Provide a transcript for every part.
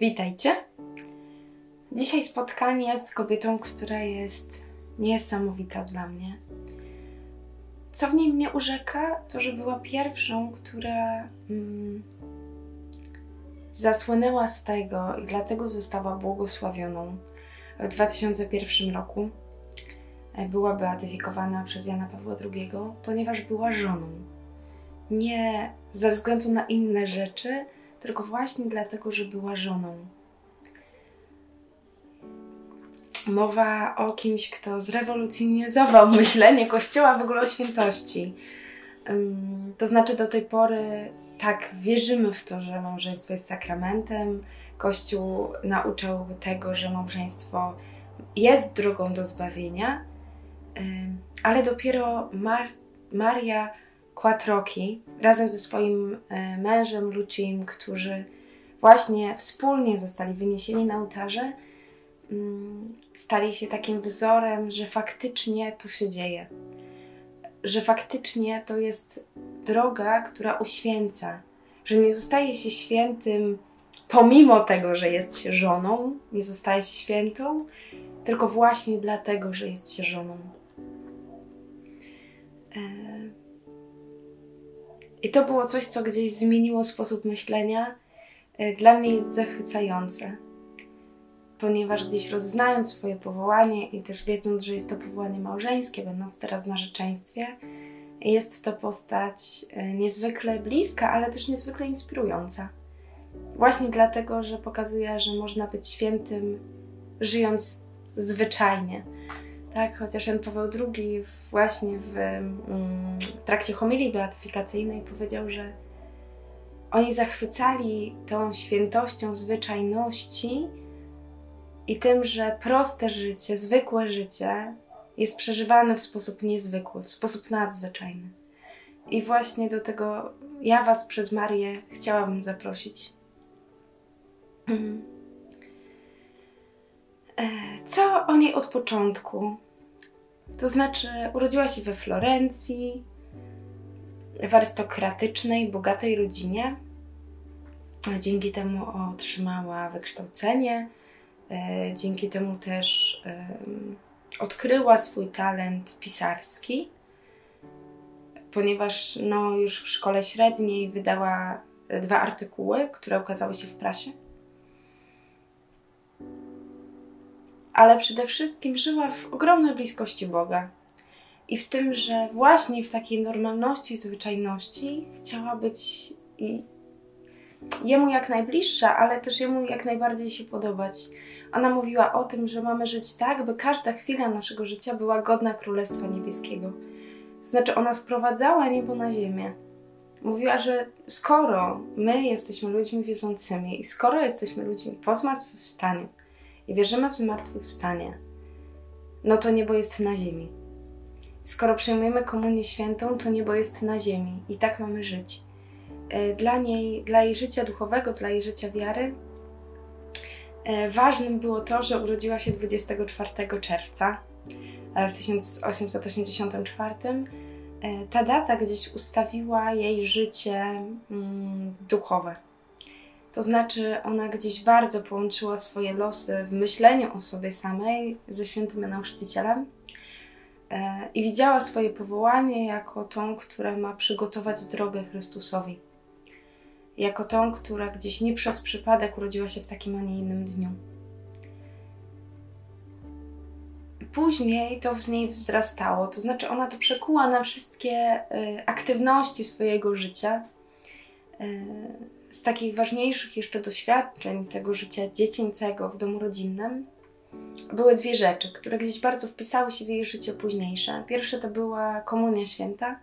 Witajcie. Dzisiaj spotkanie z kobietą, która jest niesamowita dla mnie. Co w niej mnie urzeka, to że była pierwszą, która mm, zasłynęła z tego i dlatego została błogosławioną w 2001 roku. Była beatyfikowana przez Jana Pawła II, ponieważ była żoną. Nie ze względu na inne rzeczy, tylko właśnie dlatego, że była żoną. Mowa o kimś, kto zrewolucjonizował myślenie Kościoła w ogóle o świętości. To znaczy, do tej pory tak wierzymy w to, że małżeństwo jest sakramentem. Kościół nauczał tego, że małżeństwo jest drogą do zbawienia, ale dopiero Mar Maria Quattroki razem ze swoim e, mężem Lucim, którzy właśnie wspólnie zostali wyniesieni na ołtarze, mm, stali się takim wzorem, że faktycznie to się dzieje. Że faktycznie to jest droga, która uświęca. Że nie zostaje się świętym pomimo tego, że jest się żoną, nie zostaje się świętą, tylko właśnie dlatego, że jest się żoną. E i to było coś, co gdzieś zmieniło sposób myślenia. E, dla mnie jest zachwycające, ponieważ gdzieś rozeznając swoje powołanie i też wiedząc, że jest to powołanie małżeńskie, będąc teraz w narzeczeństwie, jest to postać e, niezwykle bliska, ale też niezwykle inspirująca. Właśnie dlatego, że pokazuje, że można być świętym, żyjąc zwyczajnie. Tak, chociaż Jan Paweł II właśnie w, mm, w trakcie homilii beatyfikacyjnej powiedział, że oni zachwycali tą świętością zwyczajności i tym, że proste życie, zwykłe życie jest przeżywane w sposób niezwykły, w sposób nadzwyczajny. I właśnie do tego ja Was przez Marię chciałabym zaprosić. Mhm. E, co o niej od początku? To znaczy, urodziła się we Florencji, w arystokratycznej, bogatej rodzinie. Dzięki temu otrzymała wykształcenie, e, dzięki temu też odkryła swój talent pisarski, ponieważ no, już w szkole średniej wydała dwa artykuły, które ukazały się w prasie. Ale przede wszystkim żyła w ogromnej bliskości Boga. I w tym, że właśnie w takiej normalności, zwyczajności chciała być i jemu jak najbliższa, ale też jemu jak najbardziej się podobać. Ona mówiła o tym, że mamy żyć tak, by każda chwila naszego życia była godna Królestwa Niebieskiego. Znaczy, ona sprowadzała niebo na ziemię. Mówiła, że skoro my jesteśmy ludźmi wierzącymi i skoro jesteśmy ludźmi po zmartwychwstaniu, i wierzymy w zmartwychwstanie, no to niebo jest na ziemi. Skoro przyjmujemy komunię świętą, to niebo jest na ziemi i tak mamy żyć. E, dla niej, dla jej życia duchowego, dla jej życia wiary, e, ważnym było to, że urodziła się 24 czerwca e, w 1884. Ta data gdzieś ustawiła jej życie mm, duchowe. To znaczy, ona gdzieś bardzo połączyła swoje losy w myśleniu o sobie samej ze świętym nauczycielem e, i widziała swoje powołanie jako tą, która ma przygotować drogę Chrystusowi. Jako tą, która gdzieś nie przez przypadek urodziła się w takim, a nie innym dniu. Później to z niej wzrastało, to znaczy ona to przekuła na wszystkie y, aktywności swojego życia. Z takich ważniejszych jeszcze doświadczeń tego życia dziecięcego w domu rodzinnym były dwie rzeczy, które gdzieś bardzo wpisały się w jej życie późniejsze. Pierwsze to była Komunia Święta,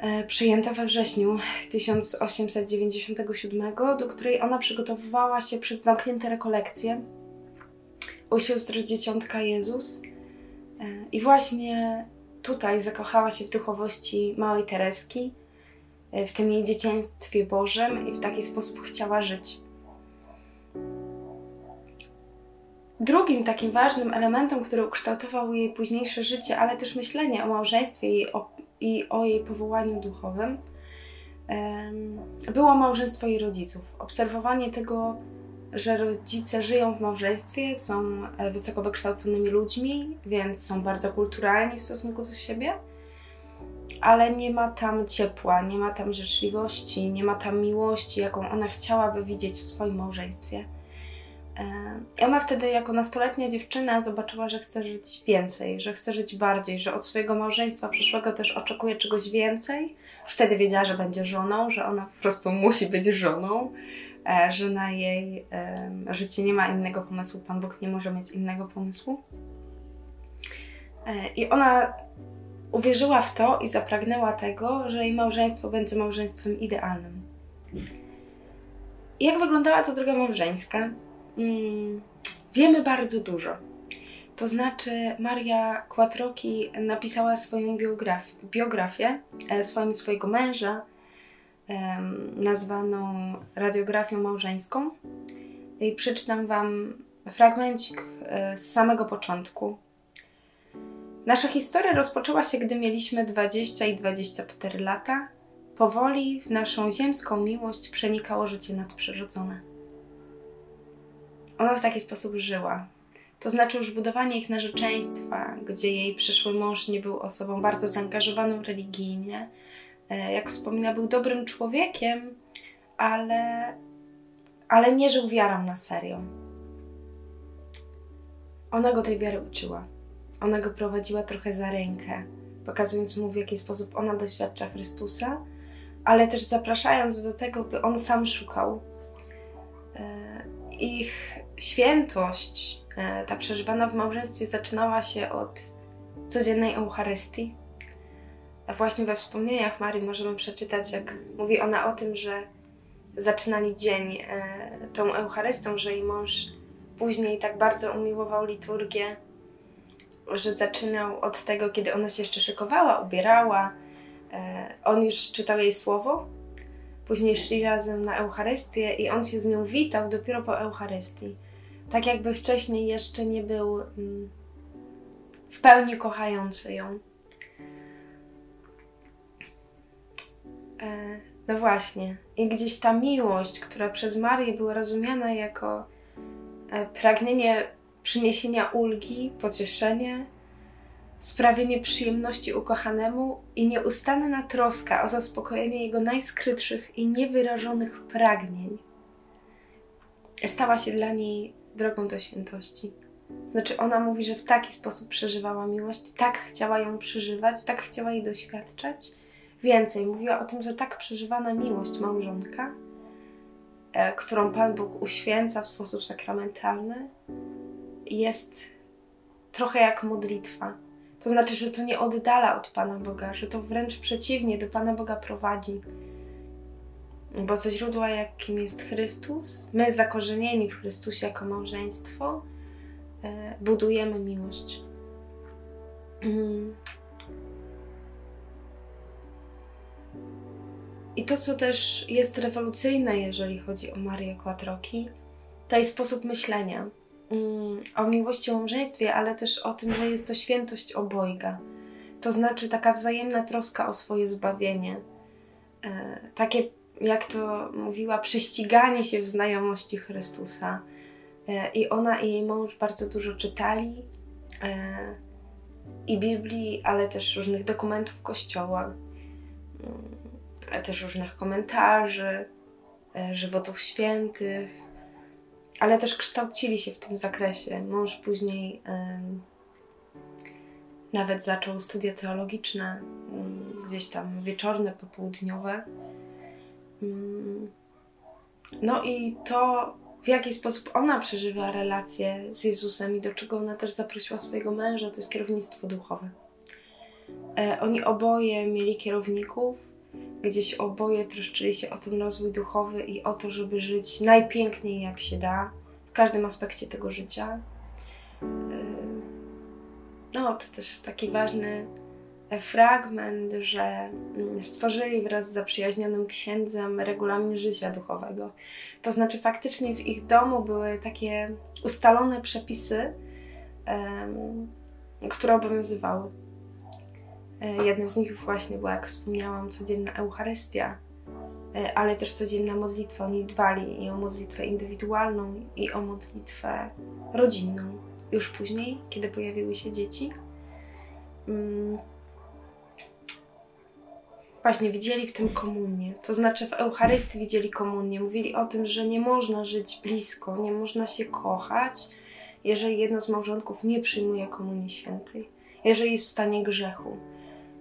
e, przyjęta we wrześniu 1897, do której ona przygotowywała się przed zamknięte rekolekcje u sióstr Dzieciątka Jezus. E, I właśnie tutaj zakochała się w duchowości małej Tereski, w tym jej dzieciństwie Bożym i w taki sposób chciała żyć. Drugim takim ważnym elementem, który ukształtował jej późniejsze życie, ale też myślenie o małżeństwie i o i o jej powołaniu duchowym było małżeństwo jej rodziców. Obserwowanie tego, że rodzice żyją w małżeństwie, są e, wysoko wykształconymi ludźmi, więc są bardzo kulturalni w stosunku do siebie, ale nie ma tam ciepła, nie ma tam życzliwości, nie ma tam miłości, jaką ona chciałaby widzieć w swoim małżeństwie. I ona wtedy, jako nastoletnia dziewczyna, zobaczyła, że chce żyć więcej, że chce żyć bardziej, że od swojego małżeństwa przyszłego też oczekuje czegoś więcej. Wtedy wiedziała, że będzie żoną, że ona po prostu musi być żoną, e, że na jej życie nie ma innego pomysłu, Pan Bóg nie może mieć innego pomysłu. E, I ona uwierzyła w to i zapragnęła tego, że jej małżeństwo będzie małżeństwem idealnym. jak wyglądała ta droga małżeńska? mm, wiemy bardzo dużo. To znaczy, Maria Quattrochi napisała swoją biografię, biografię e, swoim, swojego męża, nazwaną radiografią małżeńską. I przeczytam Wam fragmencik e, z samego początku. Nasza historia rozpoczęła się, gdy mieliśmy 20 i 24 lata. Powoli w naszą ziemską miłość przenikało życie nadprzyrodzone ona w taki sposób żyła. To znaczy już budowanie ich narzeczeństwa, gdzie jej przyszły mąż nie był osobą bardzo zaangażowaną religijnie. E, jak wspomina, był dobrym człowiekiem, ale, ale nie żył wiarą na serio. Ona go tej wiary uczyła. Ona go prowadziła trochę za rękę, pokazując mu, w jaki sposób ona doświadcza Chrystusa, ale też zapraszając do tego, by on sam szukał. E, ich świętość, e, ta przeżywana w małżeństwie, zaczynała się od codziennej Eucharystii. A właśnie we wspomnieniach Marii możemy przeczytać, jak mówi ona o tym, że zaczynali dzień e, tą Eucharystią, że jej mąż później tak bardzo umiłował liturgię, że zaczynał od tego, kiedy ona się jeszcze szykowała, ubierała. E, on już czytał jej słowo, później szli razem na Eucharystię i on się z nią witał dopiero po Eucharystii tak jakby wcześniej jeszcze nie był mm, w pełni kochający ją. E, no właśnie. I gdzieś ta miłość, która przez Marię była rozumiana jako e, pragnienie przyniesienia ulgi, pocieszenie, sprawienie przyjemności ukochanemu i nieustanna troska o zaspokojenie jego najskrytszych i niewyrażonych pragnień, stała się dla niej drogą do świętości. Znaczy, ona mówi, że w taki sposób przeżywała miłość, tak chciała ją przeżywać, tak chciała jej doświadczać. Więcej, mówiła o tym, że tak przeżywana miłość małżonka, e, którą Pan Bóg uświęca w sposób sakramentalny, jest trochę jak modlitwa. To znaczy, że to nie oddala od Pana Boga, że to wręcz przeciwnie do Pana Boga prowadzi bo ze źródła, jakim jest Chrystus, my zakorzenieni w Chrystusie jako małżeństwo, e, budujemy miłość. Mm. I to, co też jest rewolucyjne, jeżeli chodzi o Marię Quattroki, to sposób myślenia o miłości, o małżeństwie, ale też o tym, że jest to świętość obojga. To znaczy taka wzajemna troska o swoje zbawienie. E, takie jak to mówiła, prześciganie się w znajomości Chrystusa. E, I ona i jej mąż bardzo dużo czytali e, i Biblii, ale też różnych dokumentów Kościoła, mm, też różnych komentarzy, e, żywotów świętych, ale też kształcili się w tym zakresie. Mąż później nawet zaczął studia teologiczne, gdzieś tam wieczorne, popołudniowe. Mm. No i to, w jaki sposób ona przeżywa relację z Jezusem i do czego ona też zaprosiła swojego męża, to jest kierownictwo duchowe. E, oni oboje mieli kierowników, gdzieś oboje troszczyli się o ten rozwój duchowy i o to, żeby żyć najpiękniej jak się da, w każdym aspekcie tego życia. E, no, to też taki ważny fragment, że mm, stworzyli wraz z zaprzyjaźnionym księdzem regulamin życia duchowego. To znaczy, faktycznie w ich domu były takie ustalone przepisy, um, które obowiązywały. E, jednym z nich właśnie była, jak wspomniałam, codzienna Eucharystia, e, ale też codzienna modlitwa. Oni dbali i o modlitwę indywidualną, i o modlitwę rodzinną. Już później, kiedy pojawiły się dzieci, mm, właśnie widzieli w tym komunię. To znaczy w Eucharystii widzieli komunię. Mówili o tym, że nie można żyć blisko, nie można się kochać, jeżeli jedno z małżonków nie przyjmuje komunii świętej, jeżeli jest w stanie grzechu.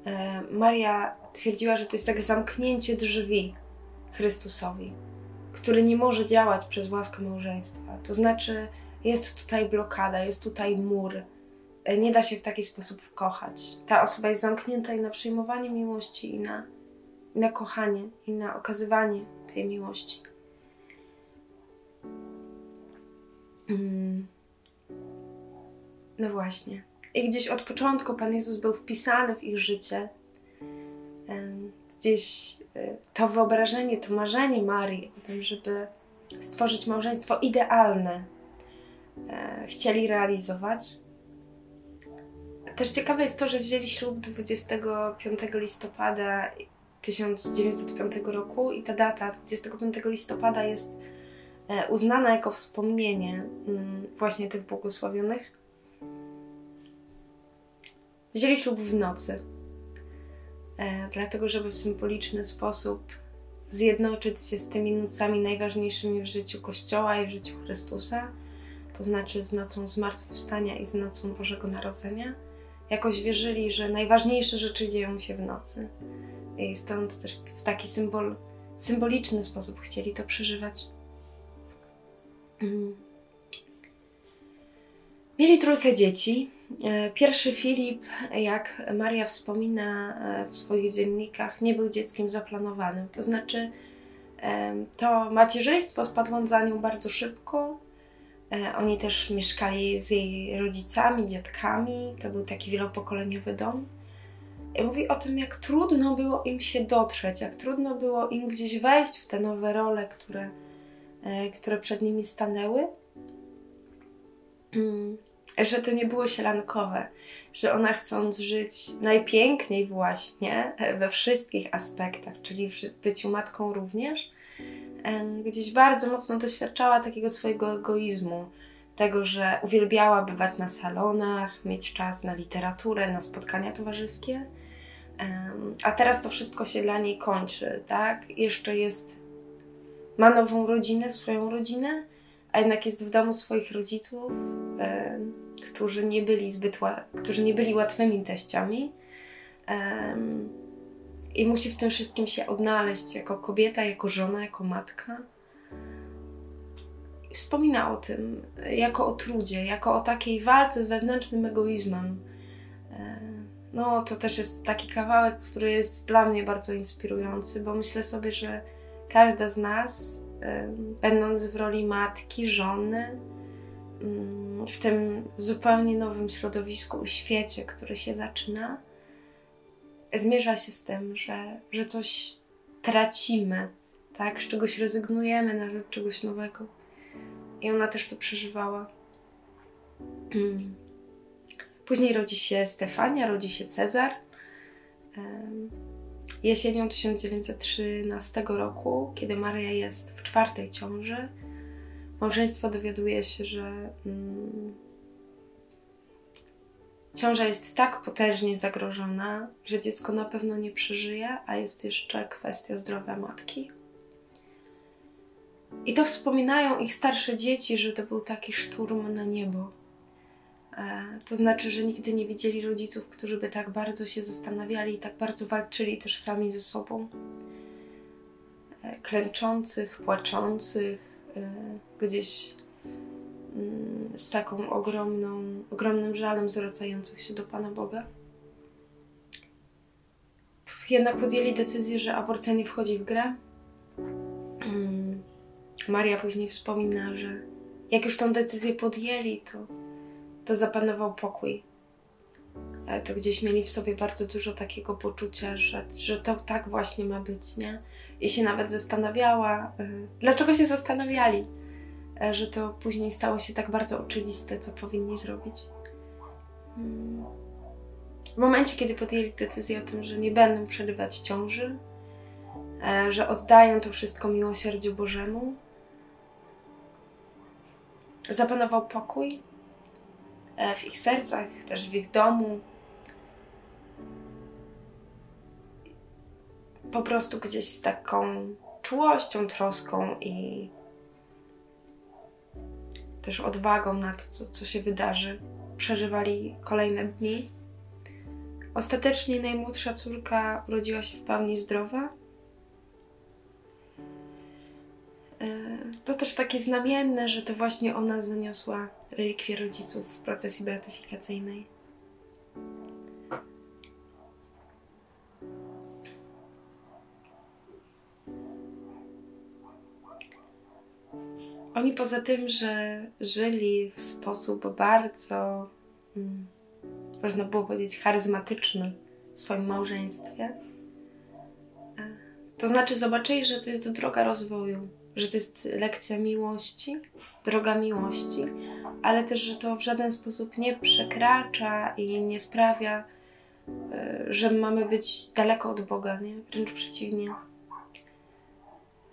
E, Maria twierdziła, że to jest jak zamknięcie drzwi Chrystusowi, który nie może działać przez łaskę małżeństwa. To znaczy, jest tutaj blokada, jest tutaj mur. E, nie da się w taki sposób kochać. Ta osoba jest zamknięta i na przyjmowanie miłości, i na, i na kochanie, i na okazywanie tej miłości. Mm. No właśnie. I gdzieś od początku Pan Jezus był wpisany w ich życie. Gdzieś e, to wyobrażenie, to marzenie Marii o tym, żeby stworzyć małżeństwo idealne, e, chcieli realizować. Też ciekawe jest to, że wzięli ślub 25 listopada 1905 roku i ta data 25 listopada jest e, uznana jako wspomnienie mm, właśnie tych błogosławionych wzięli ślub w nocy. E, dlatego, żeby w symboliczny sposób zjednoczyć się z tymi nocami najważniejszymi w życiu Kościoła i w życiu Chrystusa, to znaczy z nocą zmartwychwstania i z nocą Bożego Narodzenia. Jakoś wierzyli, że najważniejsze rzeczy dzieją się w nocy. I stąd też w taki symbol, symboliczny sposób chcieli to przeżywać. Mm. Mieli trójkę dzieci. E, pierwszy Filip, jak Maria wspomina e, w swoich dziennikach, nie był dzieckiem zaplanowanym. To znaczy, e, to macierzyństwo spadło za nią bardzo szybko. Oni też mieszkali z jej rodzicami, dziadkami. To był taki wielopokoleniowy dom. I mówi o tym, jak trudno było im się dotrzeć, jak trudno było im gdzieś wejść w te nowe role, które, które przed nimi stanęły. Że to nie było sielankowe, że ona chcąc żyć najpiękniej właśnie we wszystkich aspektach, czyli w byciu matką również, gdzieś bardzo mocno doświadczała takiego swojego egoizmu, tego, że uwielbiała bywać na salonach, mieć czas na literaturę, na spotkania towarzyskie. A teraz to wszystko się dla niej kończy, tak? Jeszcze jest, ma nową rodzinę, swoją rodzinę, a jednak jest w domu swoich rodziców, którzy nie byli zbyt którzy nie byli łatwymi teściami. Um, I musi w tym wszystkim się odnaleźć jako kobieta, jako żona, jako matka. Wspomina o tym jako o trudzie, jako o takiej walce z wewnętrznym egoizmem. No, to też jest taki kawałek, który jest dla mnie bardzo inspirujący, bo myślę sobie, że każda z nas, będąc w roli matki, żony, w tym zupełnie nowym środowisku, świecie, który się zaczyna, zmierza się z tym, że, że coś tracimy, tak? z czegoś rezygnujemy na rzecz czegoś nowego. I ona też to przeżywała. Mm. Później rodzi się Stefania, rodzi się Cezar. Jesienią 1913 roku, kiedy Maria jest w czwartej ciąży, Małżeństwo dowiaduje się, że mm, ciąża jest tak potężnie zagrożona, że dziecko na pewno nie przeżyje, a jest jeszcze kwestia zdrowia matki. I to wspominają ich starsze dzieci, że to był taki szturm na niebo. E, to znaczy, że nigdy nie widzieli rodziców, którzy by tak bardzo się zastanawiali i tak bardzo walczyli też sami ze sobą. E, klęczących, płaczących, gdzieś mm, z taką ogromną, ogromnym żalem zwracających się do Pana Boga. Jednak podjęli decyzję, że aborcja nie wchodzi w grę. Mm, Maria później wspomina, że jak już tą decyzję podjęli, to, to zapanował pokój. To gdzieś mieli w sobie bardzo dużo takiego poczucia, że, że to tak właśnie ma być, nie? I się nawet zastanawiała, y, dlaczego się zastanawiali E, że to później stało się tak bardzo oczywiste, co powinni zrobić. Mm. w momencie, kiedy podjęli decyzję o tym, że nie będą przerywać ciąży, e, że oddają to wszystko miłosierdziu Bożemu, zapanował pokój e, w ich sercach, też w ich domu. Po prostu gdzieś z taką czułością, troską i też odwagą na to, co, co się wydarzy, przeżywali kolejne dni. Ostatecznie najmłodsza córka urodziła się w pełni zdrowa. E, to też takie znamienne, że to właśnie ona zaniosła relikwie rodziców w procesji beatyfikacyjnej. Oni poza tym, że żyli w sposób bardzo, hmm, można było powiedzieć, charyzmatyczny w swoim małżeństwie, e, to znaczy zobaczyli, że to jest droga rozwoju, że to jest lekcja miłości, droga miłości, ale też, że to w żaden sposób nie przekracza i nie sprawia, e, że mamy być daleko od Boga, nie? Wręcz przeciwnie.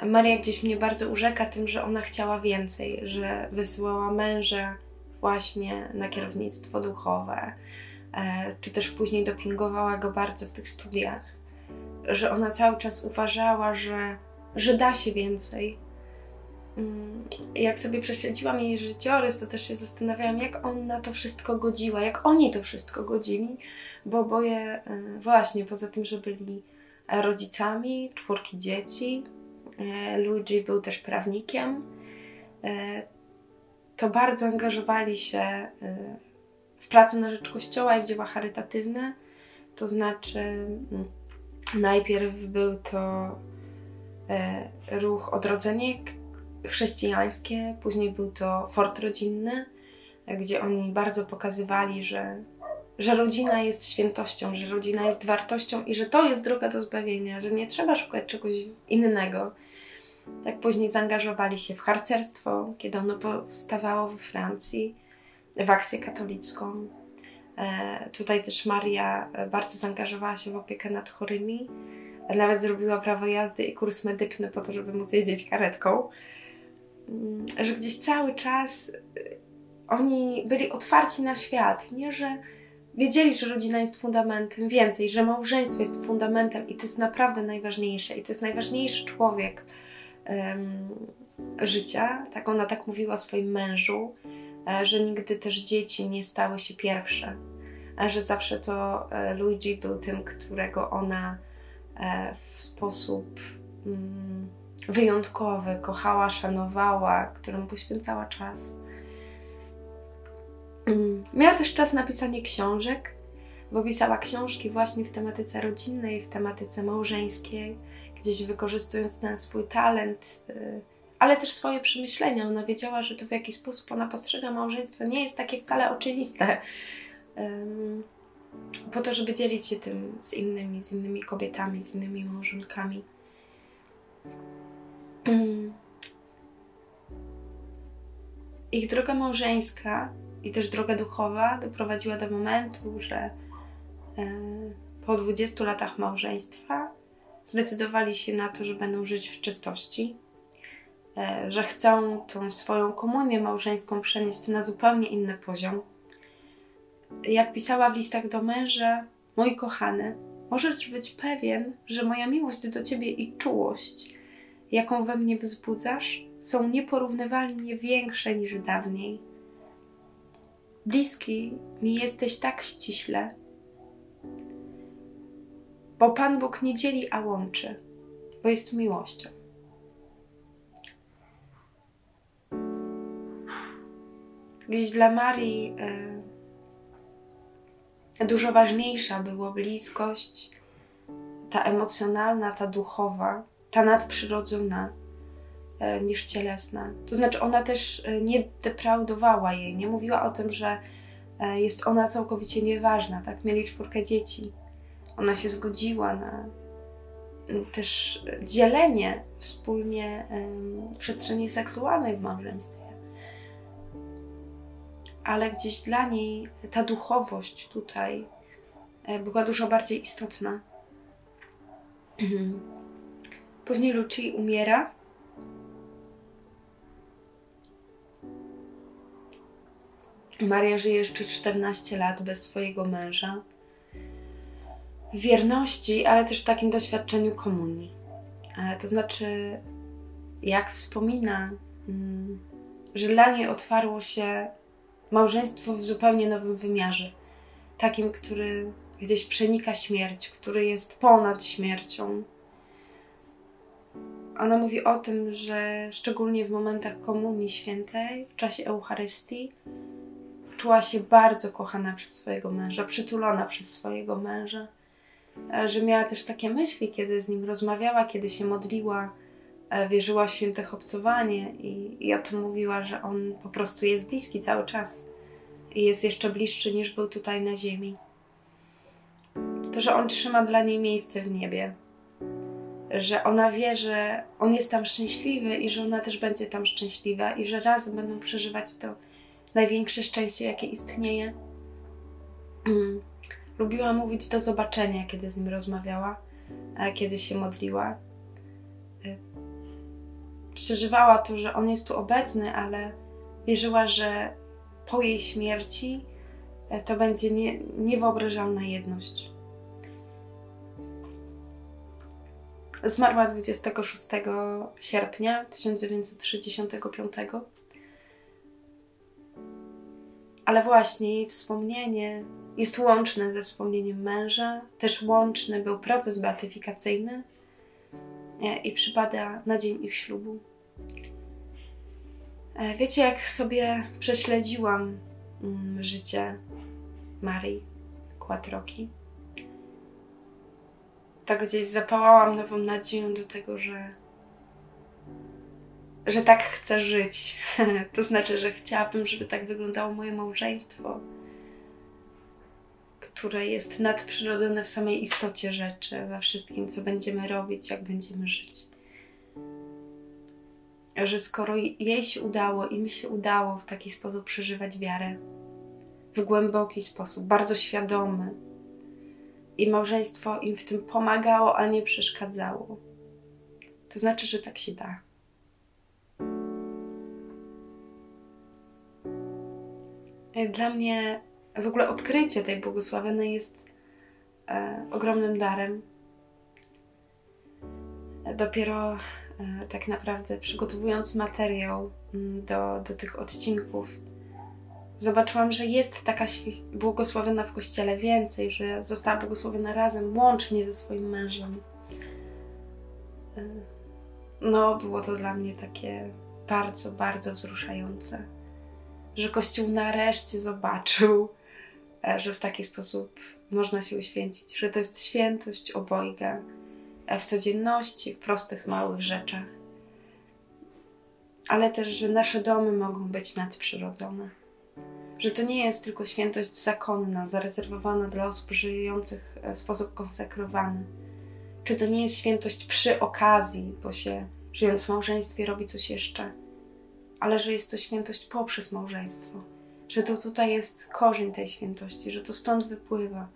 Maria gdzieś mnie bardzo urzeka tym, że ona chciała więcej, że wysyłała męża właśnie na kierownictwo duchowe, e, czy też później dopingowała go bardzo w tych studiach, że ona cały czas uważała, że, że da się więcej. Mm, jak sobie prześledziłam jej życiorys, to też się zastanawiałam, jak on na to wszystko godziła, jak oni to wszystko godzili, bo oboje e, właśnie, poza tym, że byli rodzicami, czwórki dzieci, Luigi był też prawnikiem. E, to bardzo angażowali się e, w pracę na rzecz Kościoła i w dzieła charytatywne. To znaczy, mm, najpierw był to ruch odrodzenie chrześcijańskie, później był to fort rodzinny, gdzie oni bardzo pokazywali, że, że rodzina jest świętością, że rodzina jest wartością i że to jest droga do zbawienia, że nie trzeba szukać czegoś innego, tak później zaangażowali się w harcerstwo, kiedy ono powstawało we Francji, w akcję katolicką. E, tutaj też Maria e, bardzo zaangażowała się w opiekę nad chorymi. Nawet zrobiła prawo jazdy i kurs medyczny po to, żeby móc jeździć karetką. Mm, że gdzieś cały czas e, oni byli otwarci na świat, nie? Że wiedzieli, że rodzina jest fundamentem, więcej, że małżeństwo jest fundamentem i to jest naprawdę najważniejsze. I to jest najważniejszy człowiek, życia. Tak ona tak mówiła swoim mężu, e, że nigdy też dzieci nie stały się pierwsze, że zawsze to e, Luigi był tym, którego ona e, w sposób mm, wyjątkowy kochała, szanowała, któremu poświęcała czas. Mm, miała też czas na pisanie książek, bo pisała książki właśnie w tematyce rodzinnej, w tematyce małżeńskiej gdzieś wykorzystując ten swój talent, y, ale też swoje przemyślenia. Ona wiedziała, że to w jaki sposób ona postrzega małżeństwo nie jest takie wcale oczywiste. Po to, żeby dzielić się tym z innymi, z innymi kobietami, z innymi małżonkami. Ich droga małżeńska i też droga duchowa doprowadziła do momentu, że e, po 20 latach małżeństwa zdecydowali się na to, że będą żyć w czystości, e, że chcą tą swoją komunię małżeńską przenieść na zupełnie inny poziom. Jak pisała w listach do męża, mój kochany, możesz być pewien, że moja miłość do ciebie i czułość, jaką we mnie wzbudzasz, są nieporównywalnie większe niż dawniej. Bliski mi jesteś tak ściśle, bo Pan Bóg nie dzieli, a łączy, bo jest miłością. Gdzieś dla Marii y, dużo ważniejsza była bliskość, ta emocjonalna, ta duchowa, ta nadprzyrodzona y, niż cielesna. To znaczy, ona też y, nie depraudowała jej, nie mówiła o tym, że jest ona całkowicie nieważna. Tak, mieli czwórkę dzieci ona się zgodziła na też dzielenie wspólnie przestrzeni seksualnej w małżeństwie. Ale gdzieś dla niej ta duchowość tutaj e, była dużo bardziej istotna. Później Luci umiera. Maria żyje jeszcze 14 lat bez swojego męża. Wierności, ale też w takim doświadczeniu komunii. E, to znaczy, jak wspomina, mm, że dla niej otwarło się małżeństwo w zupełnie nowym wymiarze. Takim, który gdzieś przenika śmierć, który jest ponad śmiercią. Ona mówi o tym, że szczególnie w momentach Komunii Świętej, w czasie Eucharystii, czuła się bardzo kochana przez swojego męża, przytulona przez swojego męża, że miała też takie myśli, kiedy z nim rozmawiała, kiedy się modliła, e, wierzyła w święte obcowanie i, i o tym mówiła, że on po prostu jest bliski cały czas i jest jeszcze bliższy niż był tutaj na ziemi. To, że on trzyma dla niej miejsce w niebie, że ona wie, że on jest tam szczęśliwy i że ona też będzie tam szczęśliwa i że razem będą przeżywać to największe szczęście, jakie istnieje. Lubiła mówić do zobaczenia, kiedy z nim rozmawiała, kiedy się modliła. E, przeżywała to, że on jest tu obecny, ale wierzyła, że po jej śmierci e, to będzie nie, niewyobrażalna jedność. Zmarła 26 sierpnia 1965. Ale właśnie jej wspomnienie jest łączne ze wspomnieniem męża, też łączny był proces beatyfikacyjny e, i przypada na dzień ich ślubu. E, wiecie, jak sobie prześledziłam mm, życie Marii Kłatroki, tak gdzieś zapałałam nową nadzieją do tego, że, że tak chcę żyć. to znaczy, że chciałabym, żeby tak wyglądało moje małżeństwo, które jest nadprzyrodzone w samej istocie rzeczy, we wszystkim, co będziemy robić, jak będziemy żyć. Że skoro jej się udało, im się udało w taki sposób przeżywać wiarę, w głęboki sposób, bardzo świadomy, i małżeństwo im w tym pomagało, a nie przeszkadzało. To znaczy, że tak się da. Dla mnie w ogóle odkrycie tej błogosławionej jest e, ogromnym darem. Dopiero e, tak naprawdę przygotowując materiał mm, do, do tych odcinków, zobaczyłam, że jest taka błogosławiona w kościele więcej, że została błogosławiona razem, łącznie ze swoim mężem. E, no, było to dla mnie takie bardzo, bardzo wzruszające, że Kościół nareszcie zobaczył, że w taki sposób można się uświęcić, że to jest świętość obojga e, w codzienności, w prostych, małych rzeczach, ale też, że nasze domy mogą być nadprzyrodzone. Że to nie jest tylko świętość zakonna, zarezerwowana dla osób żyjących w sposób konsekrowany. Czy to nie jest świętość przy okazji, bo się żyjąc w małżeństwie robi coś jeszcze, ale że jest to świętość poprzez małżeństwo, że to tutaj jest korzeń tej świętości, że to stąd wypływa,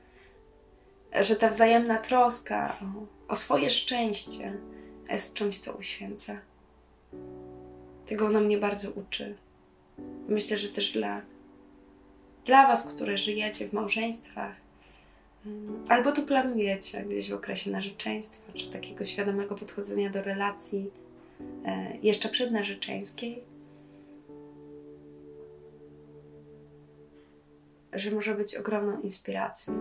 że ta wzajemna troska o, o swoje szczęście jest czymś, co uświęca. Tego ona mnie bardzo uczy. Myślę, że też dla dla Was, które żyjecie w małżeństwach, mm, albo to planujecie gdzieś w okresie narzeczeństwa, czy takiego świadomego podchodzenia do relacji e, jeszcze przednarzeczeńskiej, że może być ogromną inspiracją,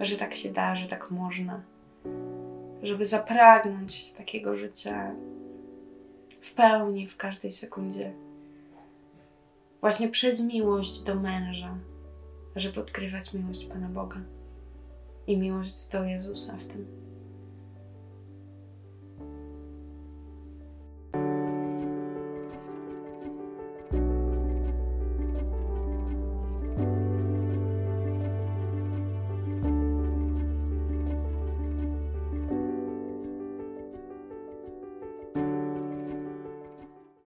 że tak się da, że tak można, żeby zapragnąć takiego życia w pełni, w każdej sekundzie. Właśnie przez miłość do męża, żeby odkrywać miłość Pana Boga i miłość do Jezusa w tym.